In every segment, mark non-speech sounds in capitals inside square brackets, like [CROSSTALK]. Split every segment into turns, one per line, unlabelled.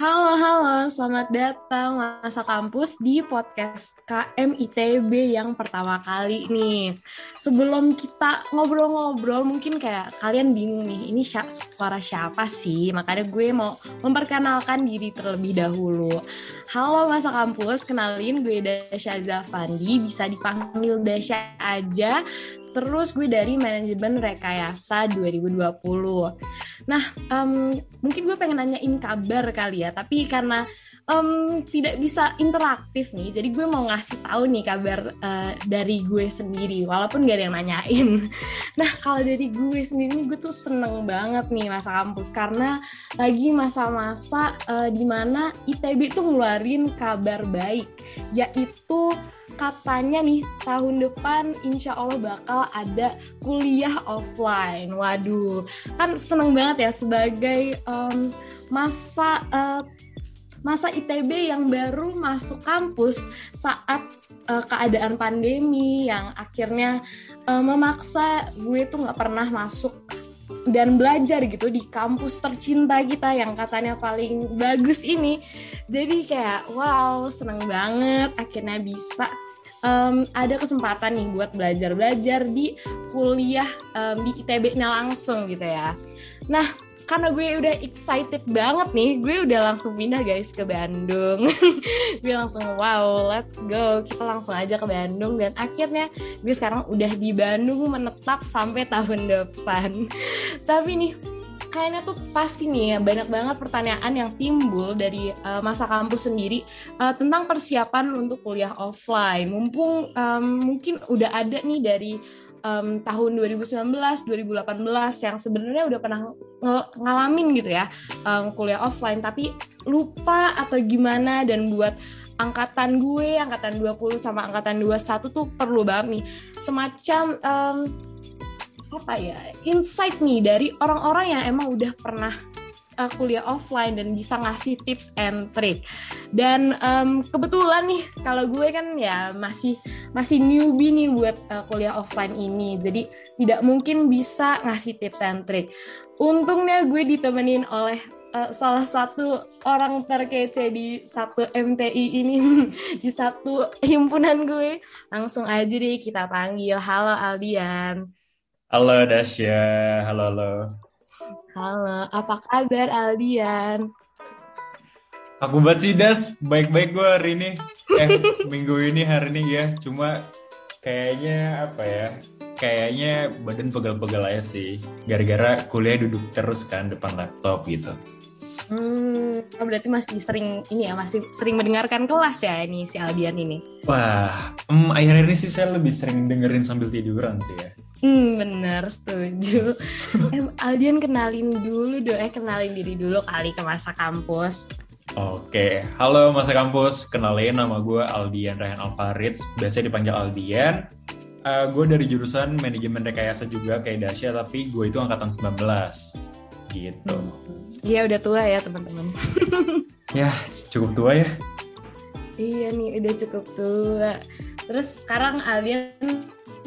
Halo, halo, selamat datang masa kampus di podcast KM ITB yang pertama kali nih. Sebelum kita ngobrol-ngobrol, mungkin kayak kalian bingung nih, ini suara siapa sih? Makanya gue mau memperkenalkan diri terlebih dahulu. Halo masa kampus, kenalin gue Dasha Zafandi, bisa dipanggil Dasha aja. Terus gue dari manajemen rekayasa 2020. Nah, um, mungkin gue pengen nanyain kabar kali ya, tapi karena um, tidak bisa interaktif nih, jadi gue mau ngasih tahu nih kabar uh, dari gue sendiri, walaupun gak ada yang nanyain. [LAUGHS] Nah, kalau dari gue sendiri, gue tuh seneng banget nih masa kampus, karena lagi masa-masa uh, di mana ITB tuh ngeluarin kabar baik, yaitu katanya nih tahun depan insya Allah bakal ada kuliah offline. Waduh, kan seneng banget ya sebagai um, masa uh, masa ITB yang baru masuk kampus saat uh, keadaan pandemi yang akhirnya uh, memaksa gue tuh nggak pernah masuk dan belajar gitu di kampus tercinta kita yang katanya paling bagus ini jadi kayak wow seneng banget akhirnya bisa um, ada kesempatan nih buat belajar-belajar di kuliah um, di ITB-nya langsung gitu ya. Nah, karena gue udah excited banget nih, gue udah langsung pindah guys ke Bandung. [LAUGHS] gue langsung wow, let's go. Kita langsung aja ke Bandung dan akhirnya gue sekarang udah di Bandung menetap sampai tahun depan. [LAUGHS] Tapi nih kayaknya tuh pasti nih ya banyak banget pertanyaan yang timbul dari uh, masa kampus sendiri uh, tentang persiapan untuk kuliah offline. Mumpung um, mungkin udah ada nih dari um, tahun 2019, 2018 yang sebenarnya udah pernah ng ngalamin gitu ya um, kuliah offline tapi lupa atau gimana dan buat angkatan gue, angkatan 20 sama angkatan 21 tuh perlu banget nih semacam um, apa ya insight nih dari orang-orang yang emang udah pernah uh, kuliah offline dan bisa ngasih tips and trick. Dan um, kebetulan nih kalau gue kan ya masih masih newbie nih buat uh, kuliah offline ini. Jadi tidak mungkin bisa ngasih tips and trick. Untungnya gue ditemenin oleh uh, salah satu orang terkece di satu MTI ini [LAUGHS] di satu himpunan gue. Langsung aja deh kita panggil. Halo Aldian.
Halo Dasya, halo halo.
Halo, apa kabar Aldian?
Aku banget sih Das, baik-baik gue hari ini. Eh, minggu ini hari ini ya, cuma kayaknya apa ya, kayaknya badan pegal-pegal aja sih. Gara-gara kuliah duduk terus kan depan laptop gitu.
Hmm, oh berarti masih sering ini ya, masih sering mendengarkan kelas ya ini si Aldian ini.
Wah, um, akhir-akhir ini sih saya lebih sering dengerin sambil tiduran sih ya.
Hmm, bener, setuju. [LAUGHS] eh, Aldian kenalin dulu dong, eh kenalin diri dulu kali ke masa kampus.
Oke, halo masa kampus. Kenalin nama gue Aldian Rehan Alvarez, biasanya dipanggil Aldian. Uh, gue dari jurusan manajemen rekayasa juga kayak Dasya, tapi gue itu angkatan 19. Gitu.
Iya, udah tua ya teman-teman. [LAUGHS]
ya, cukup tua ya.
Iya nih, udah cukup tua. Terus sekarang Aldian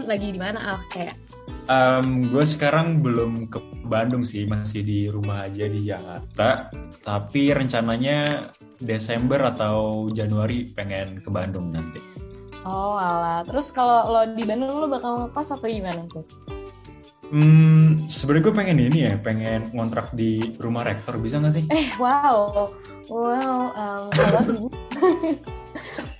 lagi di mana Al? Kayak
Um, gue sekarang belum ke Bandung sih, masih di rumah aja di Jakarta. Tapi rencananya Desember atau Januari pengen ke Bandung nanti.
Oh alah, terus kalau lo di Bandung lo bakal ngekos atau gimana tuh?
Hmm, sebenarnya gue pengen ini ya, pengen ngontrak di rumah rektor bisa nggak sih?
Eh wow, wow, um, [LAUGHS]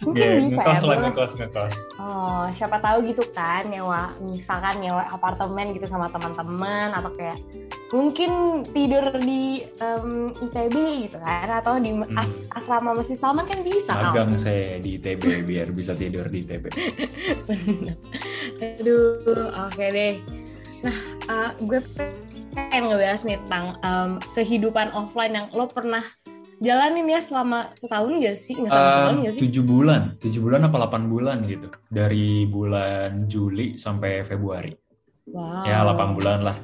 Mungkin yeah, bisa ngekos ya. Lah, ngekos, ngekos.
Oh, siapa tahu gitu kan nyewa misalkan nyewa apartemen gitu sama teman-teman atau kayak mungkin tidur di um, ITB gitu kan atau di hmm. as asrama Masjid Salman kan bisa.
Magang saya di ITB biar bisa tidur di ITB. [LAUGHS]
Aduh, oke okay deh. Nah, uh, gue pengen ngebahas nih tentang um, kehidupan offline yang lo pernah jalanin ya selama setahun gak sih? Nggak sampai uh, setahun gak sih?
Tujuh bulan, tujuh bulan apa delapan bulan gitu. Dari bulan Juli sampai Februari.
Wow.
Ya delapan bulan lah.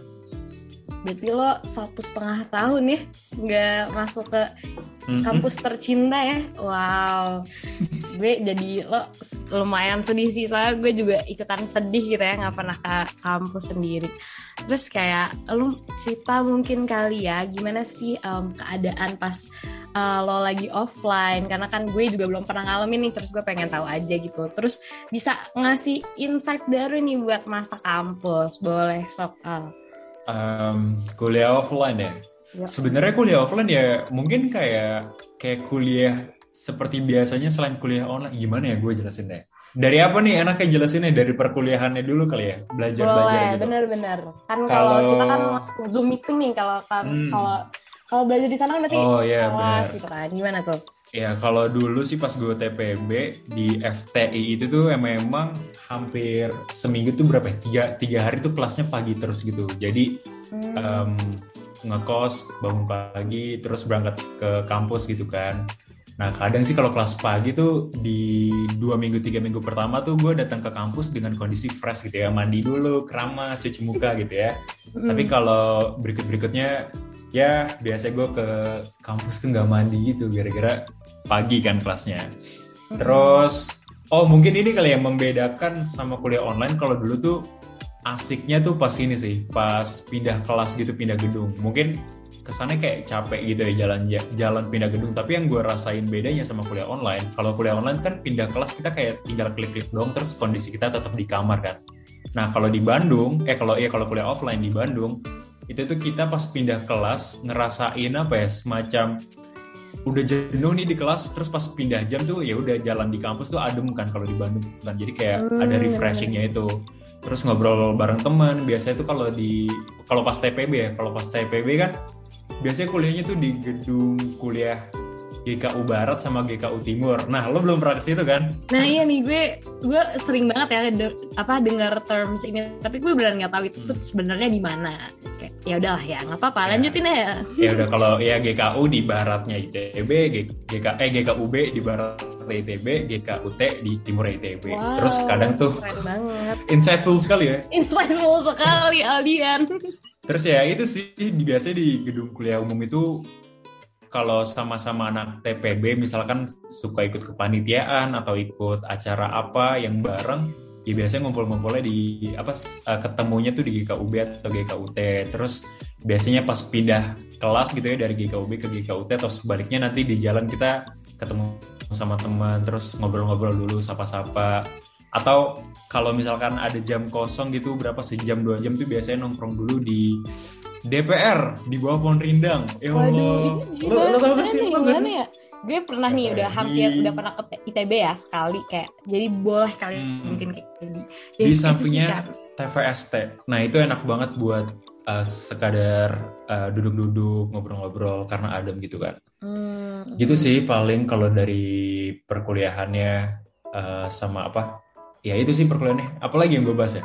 Berarti lo satu setengah tahun ya nggak masuk ke kampus tercinta ya. Wow. gue jadi lo lumayan sedih sih soalnya gue juga ikutan sedih gitu ya nggak pernah ke kampus sendiri. Terus kayak lu cerita mungkin kali ya gimana sih em, keadaan pas uh, lo lagi offline karena kan gue juga belum pernah ngalamin nih terus gue pengen tahu aja gitu. Terus bisa ngasih insight baru nih buat masa kampus. Boleh sok Al.
Em, kuliah offline ya.
Ya.
Sebenarnya kuliah offline ya mungkin kayak kayak kuliah seperti biasanya selain kuliah online. Gimana ya gue jelasin deh. Dari apa nih enaknya jelasinnya dari perkuliahannya dulu kali ya belajar belajar
Boleh,
gitu.
bener-bener. Kan kalau
Kalau-
kita kan langsung zoom meeting nih kalau kan
Hmm.
kalau kalau belajar di sana kan berarti
Oh, iya,
kelas
bener.
gitu kan. Gimana tuh?
Ya kalau dulu sih pas gue TPB di FTI itu tuh emang, emang hampir seminggu tuh berapa ya? Tiga, tiga hari tuh kelasnya pagi terus gitu. Jadi
Hmm.
em, ngekos bangun pagi terus berangkat ke kampus gitu kan. Nah kadang sih kalau kelas pagi tuh di dua minggu tiga minggu pertama tuh gue datang ke kampus dengan kondisi fresh gitu ya mandi dulu keramas cuci muka gitu ya. [LAUGHS]
Hmm.
Tapi kalau berikut berikutnya ya biasanya gue ke kampus tuh nggak mandi gitu gara-gara pagi kan kelasnya. Terus oh mungkin ini kali yang membedakan sama kuliah online kalau dulu tuh asiknya tuh pas ini sih pas pindah kelas gitu pindah gedung. Mungkin kesannya kayak capek gitu ya jalan jalan pindah gedung tapi yang gue rasain bedanya sama kuliah online kalau kuliah online kan pindah kelas kita kayak tinggal klik-klik doang terus kondisi kita tetap di kamar kan nah kalau di Bandung eh kalau iya kalau kuliah offline di Bandung itu tuh kita pas pindah kelas ngerasain apa ya semacam udah jenuh nih di kelas terus pas pindah jam tuh ya udah jalan di kampus tuh adem kan kalau di Bandung kan jadi kayak
Hmm,
ada
bener-bener.
refreshingnya itu terus ngobrol bareng teman biasanya tuh kalau di kalau pas TPB ya kalau pas TPB kan biasanya kuliahnya tuh di gedung kuliah GKU Barat sama GKU Timur. Nah, lo belum pernah ke situ kan?
Nah iya nih gue gue sering banget ya de- apa dengar terms ini tapi gue beneran nggak tahu itu tuh sebenarnya di mana. Kayak, Ya udahlah ya nggak apa-apa
Ya.
lanjutin ya.
Ya udah kalau ya GKU di baratnya ITB, GK eh GKUB di barat ITB, GKUT di timur ITB.
Wow,
Terus kadang tuh
keren banget.
insightful sekali ya.
Insightful sekali Aldian.
Terus ya itu sih biasanya di gedung kuliah umum itu kalau sama-sama anak TPB misalkan suka ikut kepanitiaan atau ikut acara apa yang bareng ya biasanya ngumpul-ngumpulnya di apa eh, ketemunya tuh di GKUB atau GKUT terus biasanya pas pindah kelas gitu ya dari GKUB ke GKUT atau sebaliknya nanti di jalan kita ketemu sama teman terus ngobrol-ngobrol dulu sapa-sapa. Atau kalau misalkan ada jam kosong gitu berapa sejam dua jam tuh biasanya nongkrong dulu di DPR di bawah pohon rindang. Ya Allah. lo lo tau gak sih?
Gimana ya? Gue pernah nih udah hampir udah pernah ke ITB ya sekali kayak jadi boleh kali
Hmm.
mungkin kayak di
Di sampingnya. TVST nah itu enak banget buat eh, sekadar eh, duduk-duduk ngobrol-ngobrol karena adem gitu kan.
Hmm.
gitu sih paling kalau dari perkuliahannya eh, sama apa? Ya itu sih perkuliahannya. Apalagi yang gue bahas ya?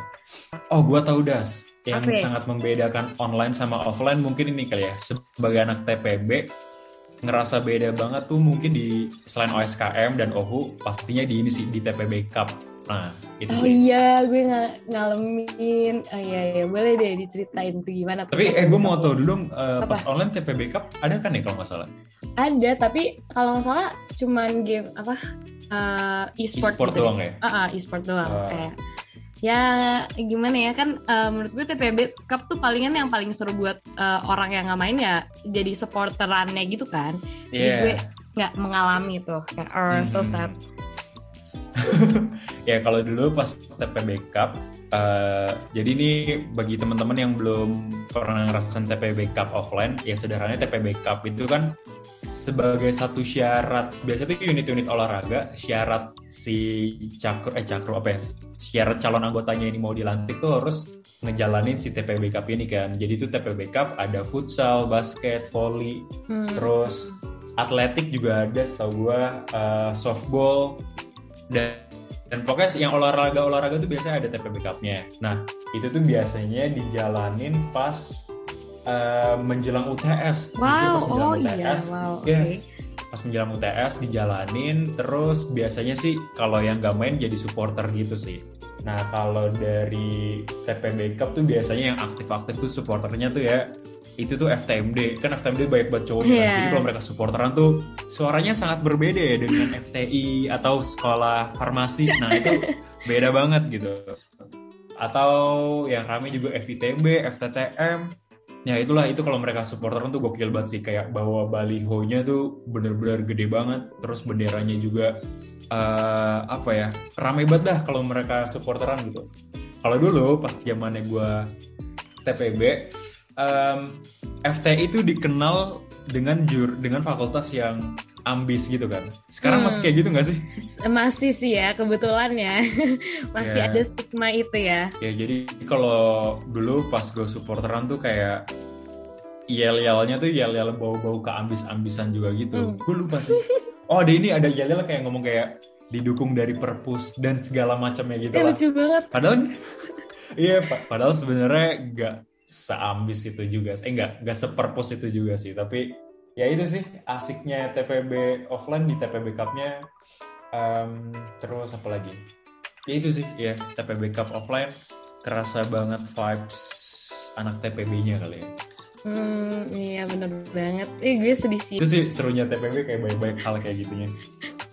Oh gue tahu das yang
ya?
sangat membedakan online sama offline mungkin ini kali ya sebagai anak TPB ngerasa beda banget tuh mungkin di selain OSKM dan OHU pastinya di ini sih di TPB Cup nah itu
Oh
sih
iya, gue nggak ngalamin. Oh iya, iya, boleh deh diceritain tuh gimana. tuh.
tapi eh gue mau tahu dulu dong
Apa?
pas online TPB Cup ada kan ya kalau nggak salah
Ada, tapi kalau nggak salah cuman game apa eh, e-sport,
e-sport
gitu.
doang ya
Ah, ah, e-sport doang.
Ah.
Kayak ya gimana ya kan eh, menurut gue TPB Cup tuh palingan yang paling seru buat eh, orang yang nggak main ya jadi supporterannya gitu kan. Jadi
Iya.
gue nggak mengalami tuh kayak oh, so
Mhm.
sad. [LAUGHS]
ya kalau dulu pas TPB Cup eh, jadi ini bagi teman-teman yang belum pernah ngerasain TPB Cup offline ya sederhananya TPB Cup itu kan sebagai satu syarat biasanya itu unit-unit olahraga syarat si cakro eh cakro apa ya syarat calon anggotanya ini mau dilantik tuh harus ngejalanin si TPB Cup ini kan jadi itu TPB Cup ada futsal basket volley
Hmm.
terus atletik juga ada setahu gua eh, softball dan dan pokoknya yang olahraga olahraga tuh biasanya ada TPB Cup-nya. Nah itu tuh biasanya dijalanin pas eh, menjelang UTS.
Wow,
pas menjelang
oh iya,
UTS,
wow, oke.
ya, pas menjelang UTS dijalanin terus biasanya sih kalau yang nggak main jadi supporter gitu sih. Nah kalau dari TPB Cup tuh biasanya yang aktif-aktif tuh supporternya tuh ya itu tuh FTMD kan FTMD banyak banget cowok kan.
Iya.
jadi kalau mereka supporteran tuh suaranya sangat berbeda ya dengan [LAUGHS] FTI atau sekolah farmasi. Nah itu [LAUGHS] beda banget gitu. Atau yang rame juga FITB FTTM ya itulah itu kalau mereka supporteran tuh gokil banget sih. Kayak bawa balihonya tuh bener-bener gede banget. Terus benderanya juga eh, apa ya rame banget dah kalau mereka supporteran gitu. Kalau dulu pas zamannya gue TPB em, FTI itu dikenal dengan jur dengan fakultas yang ambis gitu kan sekarang
Hmm.
masih kayak gitu nggak sih
Masih sih ya, kebetulan [LAUGHS] ya. Masih
Iya.
ada stigma itu ya.
ya jadi kalau dulu pas gue supporteran tuh kayak yel-yelnya tuh yel-yel bau-bau keambis-ambisan juga gitu
Hmm.
gue lupa sih [LAUGHS] oh ada ini ada yel-yel kayak ngomong kayak didukung dari perpus dan segala macamnya gitu
Ya,
lah
lucu banget.
padahal [LAUGHS] iya pa- padahal sebenarnya nggak seambis itu juga. Eh nggak nggak seperpus itu juga sih. Tapi ya itu sih asiknya TPB offline di TPB Cup-nya. Em, terus apa lagi? Ya itu sih ya TPB Cup offline. Kerasa banget vibes anak TPB-nya kali ya.
Hmm, iya bener banget. Eh gue sedih sih.
itu sih serunya TPB kayak banyak-banyak hal kayak gitunya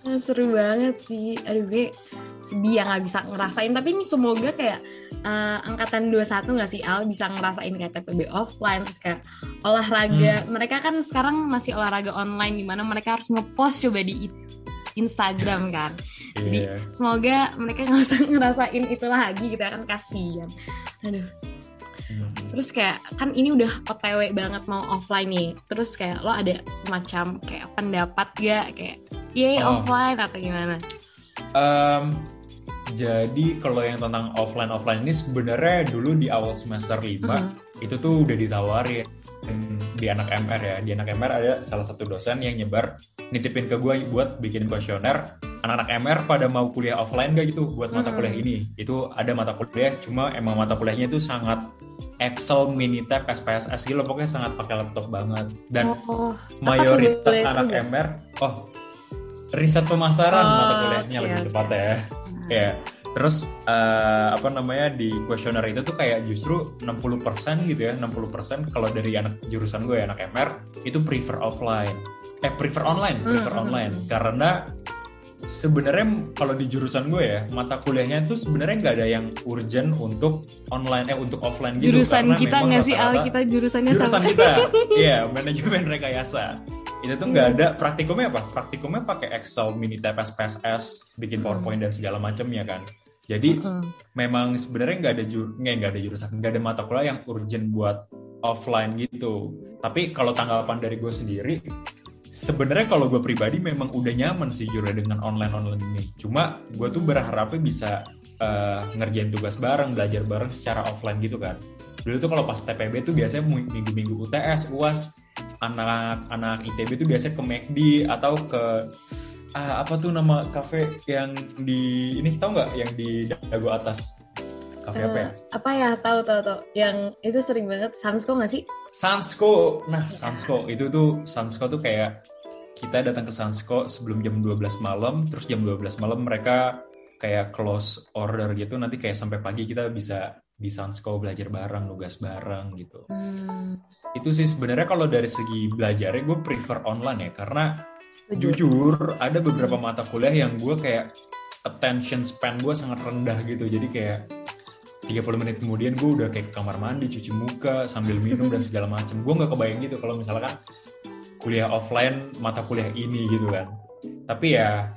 Ah, Seru banget sih. Aduh gue sedih ya nggak bisa ngerasain. Tapi ini semoga kayak eh, angkatan 21 nggak sih Al bisa ngerasain kayak TPB offline terus kayak olahraga. Mereka kan sekarang masih olahraga online di mana mereka harus ngepost coba di Instagram kan. Jadi
Iya.
semoga mereka nggak usah [LAUGHS] ngerasain itu lagi gitu ya kan kasihan. Aduh.
Hmm.
Terus kayak kan ini udah OTW banget mau offline nih. Terus kayak lo ada semacam kayak pendapat gak kayak yay
Oh.
offline atau gimana?
Em, jadi kalau yang tentang offline offline ini sebenarnya dulu di awal semester 5
Mhm.
itu tuh udah ditawarin di anak MR ya. Di anak MR ada salah satu dosen yang nyebar nitipin ke gue buat bikin kuesioner. Anak-anak MR pada mau kuliah offline gak gitu buat mata
Hmm.
kuliah ini. Itu ada mata kuliah cuma emang mata kuliahnya itu sangat Excel, Minitab, SPSS gitu pokoknya sangat pakai laptop banget. Dan
oh,
mayoritas anak? MR oh riset pemasaran
Oh,
mata kuliahnya
oke,
lebih
oke.
tepatnya ya. Ya. Terus eh, apa namanya di kuesioner itu tuh kayak justru 60% gitu ya, 60% kalau dari anak jurusan gue anak MR itu prefer offline. Eh prefer online,
Hmm,
prefer
hmm,
online
hmm.
karena sebenarnya kalau di jurusan gue ya, mata kuliahnya itu sebenarnya nggak ada yang urgent untuk online eh untuk offline gitu
jurusan
karena
kita nggak sih Al kita jurusannya
jurusan
sama.
kita [LAUGHS] iya manajemen rekayasa itu tuh nggak ada praktikumnya apa praktikumnya pakai Excel Minitab SPSS bikin
Hmm.
PowerPoint dan segala macamnya kan jadi
Hmm.
memang sebenarnya nggak ada jur nggak nggak ada jurusan nggak ada mata kuliah yang urgent buat offline gitu tapi kalau tanggapan dari gue sendiri sebenarnya kalau gue pribadi memang udah nyaman sih jujur dengan online online ini. Cuma gue tuh berharapnya bisa eh, ngerjain tugas bareng belajar bareng secara offline gitu kan. Dulu tuh kalau pas TPB tuh biasanya minggu-minggu UTS UAS anak-anak ITB tuh biasanya ke McD atau ke ah, apa tuh nama kafe yang di ini tau nggak? Yang di Dago atas kafe apa ya?
Eh, apa ya? Tahu tahu tahu. Yang itu sering banget Samsko nggak sih?
Sansko. Nah, Sansko. Itu tuh Sansko tuh kayak kita datang ke Sansko sebelum jam 12 malam, terus jam 12 malam mereka kayak close order gitu, nanti kayak sampai pagi kita bisa di Sansko belajar bareng, nugas bareng gitu.
hmm,
Itu sih sebenarnya kalau dari segi belajarnya gue prefer online ya, karena
setuju.
jujur ada beberapa mata kuliah yang gue kayak attention span gue sangat rendah gitu. Jadi kayak 30 menit kemudian gue udah kayak ke kamar mandi cuci muka sambil minum dan segala macem. Gue nggak kebayang gitu kalau misalkan kuliah offline mata kuliah ini gitu kan. Tapi ya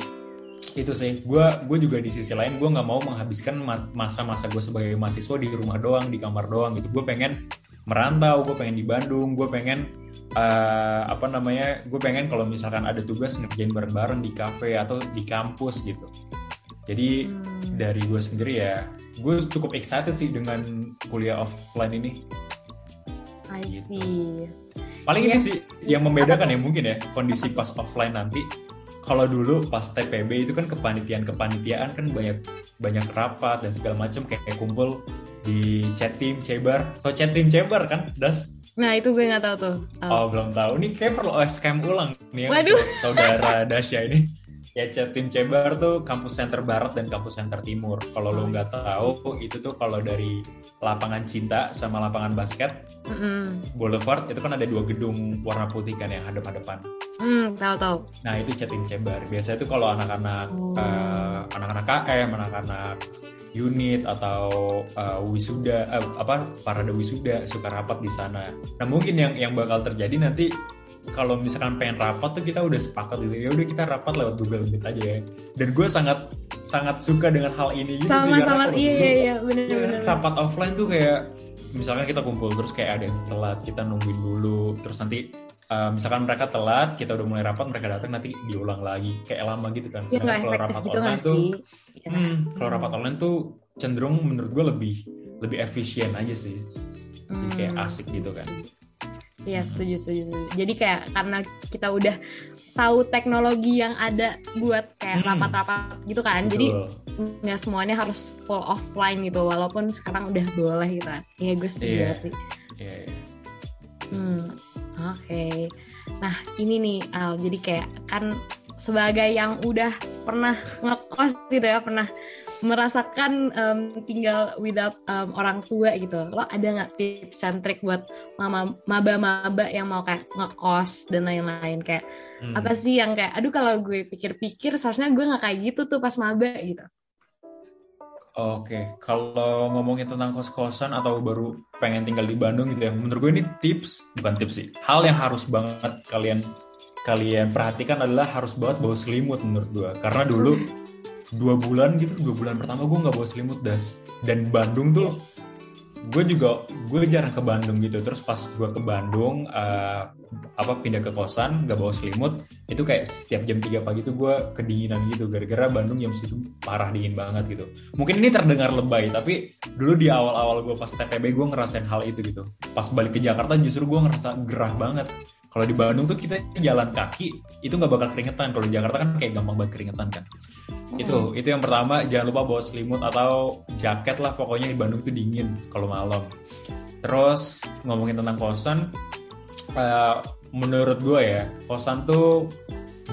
itu sih. Gue gue juga di sisi lain gue nggak mau menghabiskan ma- masa-masa gue sebagai mahasiswa di rumah doang di kamar doang gitu. Gue pengen merantau gue pengen di Bandung gue pengen eh, apa namanya gue pengen kalau misalkan ada tugas ngerjain bareng-bareng di kafe atau di kampus gitu jadi
Hmm.
dari gue sendiri ya gue cukup excited sih dengan kuliah offline ini
I
gitu.
see.
paling ini
Yes.
sih yang membedakan ya mungkin ya kondisi pas offline nanti kalau dulu pas TPB itu kan kepanitiaan kepanitiaan kan banyak banyak rapat dan segala macam kayak, kayak kumpul di chat team cebar atau chat team cebar kan das
Nah itu gue nggak tahu tuh. Al.
oh belum tahu nih kayak perlu OSKM ulang nih ya
Waduh.
saudara Dasya ini ya Jatim Cebar tuh kampus center barat dan kampus center timur. Kalau lo nggak tahu itu tuh kalau dari lapangan cinta sama lapangan basket
Mm-mm.
Boulevard itu kan ada dua gedung warna putih kan yang hadap-hadapan.
Hmm, tahu tahu.
Nah itu Jatim Cebar. Biasanya tuh kalau anak-anak
Oh.
eh, anak-anak KM, anak-anak unit atau eh, wisuda eh, apa parade wisuda suka rapat di sana. Nah mungkin yang yang bakal terjadi nanti kalau misalkan pengen rapat tuh kita udah sepakat gitu ya udah kita rapat lewat Google Meet aja ya. Dan gue sangat sangat suka dengan hal ini gitu sih karena
Sama-sama
kalau
iya iya iya benar
Iya,
benar.
rapat offline tuh kayak misalkan kita kumpul terus kayak ada yang telat kita nungguin dulu terus nanti uh, misalkan mereka telat kita udah mulai rapat mereka datang nanti diulang lagi kayak lama gitu kan
Ya
kalau
efektif
rapat
gitu
online tuh
sih? Ya.
hmm, kalau rapat online tuh cenderung menurut gue lebih lebih efisien aja sih jadi kayak
Hmm.
asik gitu kan
Iya setuju, setuju setuju. Jadi kayak karena kita udah tahu teknologi yang ada buat kayak
Hmm.
rapat-rapat gitu kan. Jadi
Betul.
nggak semuanya harus full offline gitu. Walaupun sekarang udah boleh gitu kan. Iya gue setuju
Iya.
banget sih.
Iya, iya.
Hmm, oke. Nah ini nih Al, jadi kayak kan sebagai yang udah pernah ngekos gitu ya, pernah merasakan em, tinggal without em, orang tua gitu. Lo ada nggak tips and trick buat mama maba-maba yang mau kayak ngekos dan lain-lain kayak
Hmm.
apa sih yang kayak aduh kalau gue pikir-pikir seharusnya gue nggak kayak gitu tuh pas maba gitu.
Oke, kalau ngomongin tentang kos-kosan atau baru pengen tinggal di Bandung gitu ya, menurut gue ini tips, bukan tips sih. Hal yang harus banget kalian kalian perhatikan adalah harus banget bawa selimut menurut gue. Karena dulu dua bulan gitu, dua bulan pertama gue nggak bawa selimut das. Dan Bandung tuh, gue juga gue jarang ke Bandung gitu. Terus pas gue ke Bandung, eh, apa pindah ke kosan, nggak bawa selimut, itu kayak setiap jam 3 pagi tuh gue kedinginan gitu. Gara-gara Bandung jam situ parah dingin banget gitu. Mungkin ini terdengar lebay, tapi dulu di awal-awal gue pas TPB gue ngerasain hal itu gitu. Pas balik ke Jakarta justru gue ngerasa gerah banget. Kalau di Bandung tuh kita jalan kaki itu nggak bakal keringetan. Kalau di Jakarta kan kayak gampang banget keringetan kan. Itu itu yang pertama jangan lupa bawa selimut atau jaket lah pokoknya di Bandung tuh dingin kalau malam. Terus ngomongin tentang kosan, eh, menurut gue ya kosan tuh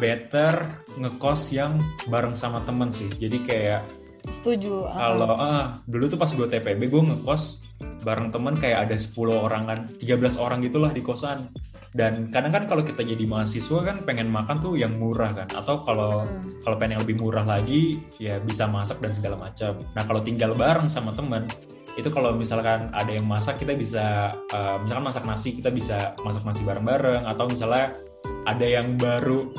better ngekos yang bareng sama temen sih. Jadi kayak
Setuju. ah.
kalau ah dulu tuh pas gue TPB gue ngekos bareng temen kayak ada 10 orang kan 13 orang gitulah di kosan dan kadang kan kalau kita jadi mahasiswa kan pengen makan tuh yang murah kan atau kalau
Hmm.
kalau pengen yang lebih murah lagi ya bisa masak dan segala macam nah kalau tinggal bareng sama temen itu kalau misalkan ada yang masak kita bisa eh, misalkan masak nasi kita bisa masak nasi bareng-bareng atau misalnya ada yang baru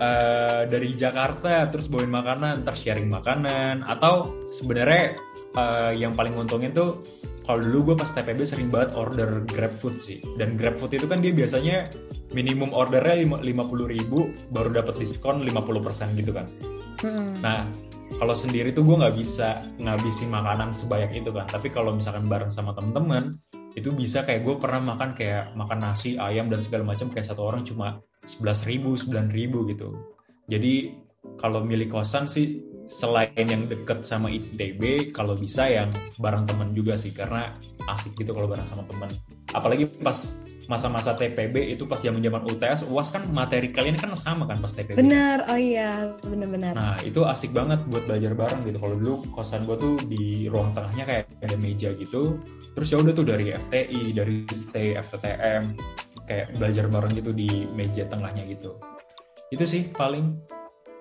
eh, dari Jakarta terus bawain makanan ntar sharing makanan atau sebenarnya eh, yang paling nguntungin tuh kalau dulu gue pas TPB sering banget order GrabFood sih dan GrabFood itu kan dia biasanya minimum ordernya lima puluh ribu baru dapat diskon 50% gitu kan
Hmm.
Nah, kalau sendiri tuh gue nggak bisa ngabisin makanan sebanyak itu kan. Tapi kalau misalkan bareng sama temen-temen, itu bisa kayak gue pernah makan kayak makan nasi, ayam dan segala macam kayak satu orang cuma 11.000 ribu, ribu gitu. Jadi kalau milih kosan sih selain yang deket sama ITB, kalau bisa yang bareng temen juga sih karena asik gitu kalau bareng sama temen. Apalagi pas masa-masa TPB itu pas zaman-zaman UTS, UAS kan materi kalian kan sama kan pas TPB.
Benar, oh iya, benar-benar.
Nah itu asik banget buat belajar bareng gitu. Kalau dulu kosan gue tuh di ruang tengahnya kayak ada meja gitu. Terus ya udah tuh dari FTI, dari stay FTTM, kayak belajar bareng gitu di meja tengahnya gitu. Itu sih paling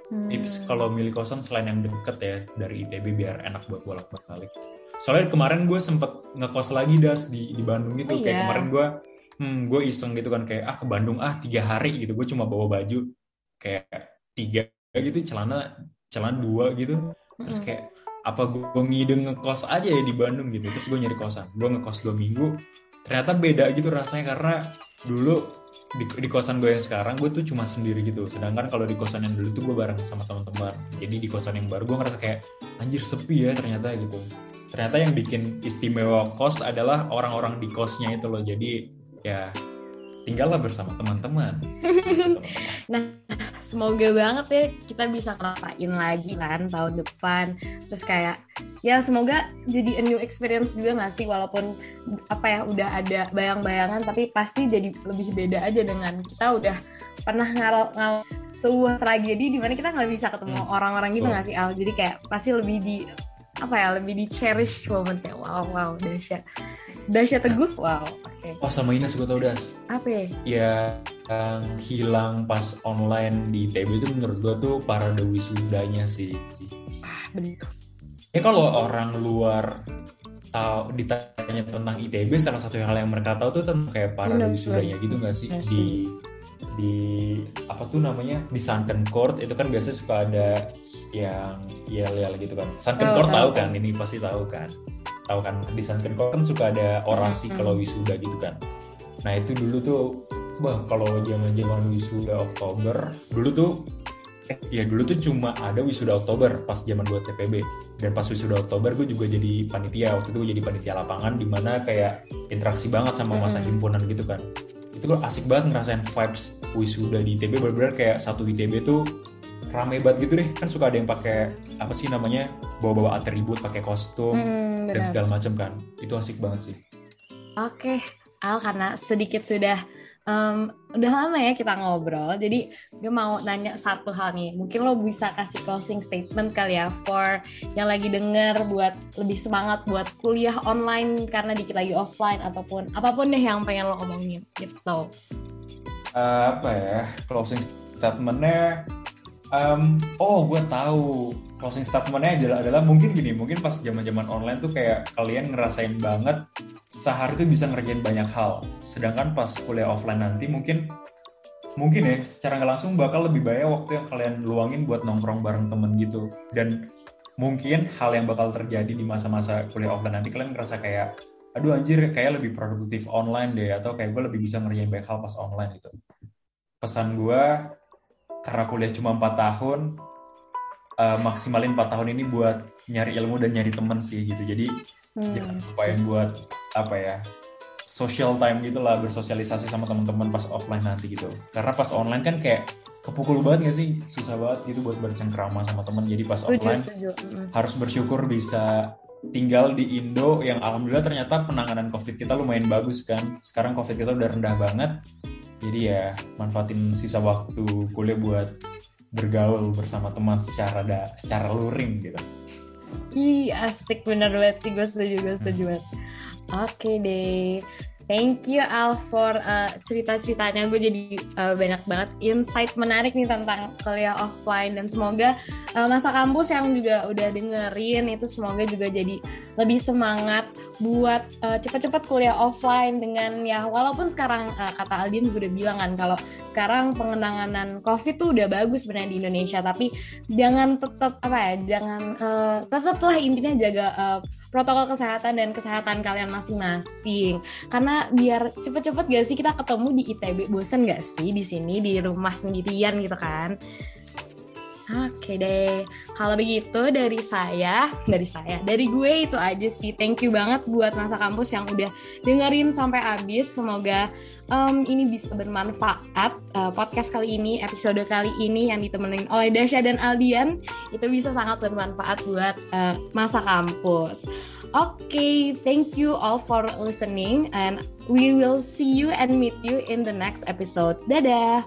Hmm.
tips kalau milih kosan selain yang deket ya dari ITB biar enak buat bolak-balik. Soalnya kemarin gue sempet ngekos lagi das di di Bandung gitu.
Oh,
kayak
iya.
kemarin gue hmm, gue iseng gitu kan kayak ah ke Bandung ah tiga hari gitu. Gue cuma bawa baju kayak tiga gitu celana celana dua gitu. Terus
Mm-mm.
kayak apa gue ngide ngekos aja ya di Bandung gitu. Terus gue nyari kosan. Gue ngekos dua minggu. Ternyata beda gitu rasanya karena dulu di, di kosan gue yang sekarang gue tuh cuma sendiri gitu. Sedangkan kalau di kosan yang dulu tuh gue bareng sama teman-teman. Jadi di kosan yang baru gue ngerasa kayak anjir sepi ya ternyata gitu. Ternyata yang bikin istimewa kos adalah orang-orang di kosnya itu loh. Jadi ya tinggallah bersama teman-teman. [LAUGHS]
Semoga banget ya kita bisa ngerasain lagi kan tahun depan. Terus kayak ya semoga jadi a new experience juga nggak sih? Walaupun apa ya udah ada bayang-bayangan tapi pasti jadi lebih beda aja dengan kita udah pernah ngal, ngal sebuah tragedi di mana kita nggak bisa ketemu
Hmm.
orang-orang gitu nggak sih Al? Jadi kayak pasti lebih di apa ya lebih di cherish moment kayak wow wow dahsyat dahsyat teguh wow oke
Oh sama Ines gue tau das.
apa ya
Ya yang hilang pas online di ITB itu menurut gue tuh para dewi sudanya sih.
ah bener
Ya kalau orang luar tahu ditanya tentang ITB salah satu hal yang mereka tahu tuh tentang kayak para
Bener,
dewi sudanya gitu nggak sih
Bener,
di di apa tuh namanya di Sunken Court itu kan biasanya suka ada yang yel-yel gitu kan. Sunken
Tahu,
Court
tahu.
kan ini pasti tahu kan. Tahu kan di Sunken Court kan suka ada orasi
Hmm.
kalau wisuda gitu kan. Nah itu dulu tuh Wah, kalau zaman-zaman wisuda Oktober, dulu tuh eh ya dulu tuh cuma ada wisuda Oktober pas zaman buat TPB. Dan pas wisuda Oktober gue juga jadi panitia. Waktu itu gue jadi panitia lapangan di mana kayak interaksi banget sama masa
Mm-mm.
himpunan gitu kan. Itu gue asik banget ngerasain vibes wisuda di ITB bener-bener kayak satu ITB tuh rame banget gitu deh. Kan suka ada yang pakai apa sih namanya? bawa-bawa atribut, pakai kostum
Hmm,
dan segala macam kan. Itu asik banget sih.
Oke, Al, karena sedikit sudah em, udah lama ya kita ngobrol, jadi gue mau nanya satu hal nih. Mungkin lo bisa kasih closing statement kali ya for yang lagi denger buat lebih semangat buat kuliah online karena dikit lagi offline ataupun apa pun deh yang pengen lo omongin gitu.
Eh, apa ya closing statementnya em, oh gue tahu. Closing statementnya adalah, adalah mungkin gini mungkin pas zaman zaman online tuh kayak kalian ngerasain banget sehari tuh bisa ngerjain banyak hal. Sedangkan pas kuliah offline nanti mungkin mungkin ya secara nggak langsung bakal lebih banyak waktu yang kalian luangin buat nongkrong bareng temen gitu. Dan mungkin hal yang bakal terjadi di masa-masa kuliah offline nanti kalian ngerasa kayak aduh anjir kayak lebih produktif online deh atau kayak gue lebih bisa ngerjain banyak hal pas online gitu. Pesan gue karena kuliah cuma 4 tahun eh, maksimalin 4 tahun ini buat nyari ilmu dan nyari temen sih gitu jadi
Hmm.
jangan lupain buat apa ya social time gitu lah bersosialisasi sama teman-teman pas offline nanti gitu karena pas online kan kayak kepukul banget gak sih susah banget gitu buat bercengkrama sama temen jadi pas
Setuju,
offline
setuju. Mm.
harus bersyukur bisa tinggal di Indo yang alhamdulillah ternyata penanganan COVID kita lumayan bagus kan. Sekarang COVID kita udah rendah banget. Jadi ya manfaatin sisa waktu kuliah buat bergaul bersama teman secara da, secara luring gitu.
Ih, asik bener banget sih, gue setuju, gue setuju banget. Oke deh, thank you Al for uh, cerita-ceritanya. Gue jadi uh, banyak banget insight menarik nih tentang kuliah offline dan semoga uh, masa kampus yang juga udah dengerin itu semoga juga jadi lebih semangat buat uh, cepat-cepat kuliah offline dengan ya walaupun sekarang uh, kata Aldin juga udah bilang kan kalau sekarang pengenanganan COVID tuh udah bagus sebenarnya di Indonesia tapi jangan tetap apa ya jangan uh, tetaplah intinya jaga uh, protokol kesehatan dan kesehatan kalian masing-masing. Karena biar cepet-cepet gak sih kita ketemu di ITB bosen gak sih di sini di rumah sendirian gitu kan? Oke deh, kalau begitu dari saya, dari saya, dari gue itu aja sih. Thank you banget buat masa kampus yang udah dengerin sampai habis. Semoga um, ini bisa bermanfaat. Uh, podcast kali ini, episode kali ini yang ditemenin oleh Dasya dan Aldian itu bisa sangat bermanfaat buat uh, masa kampus. Oke, okay, thank you all for listening and we will see you and meet you in the next episode. Dadah.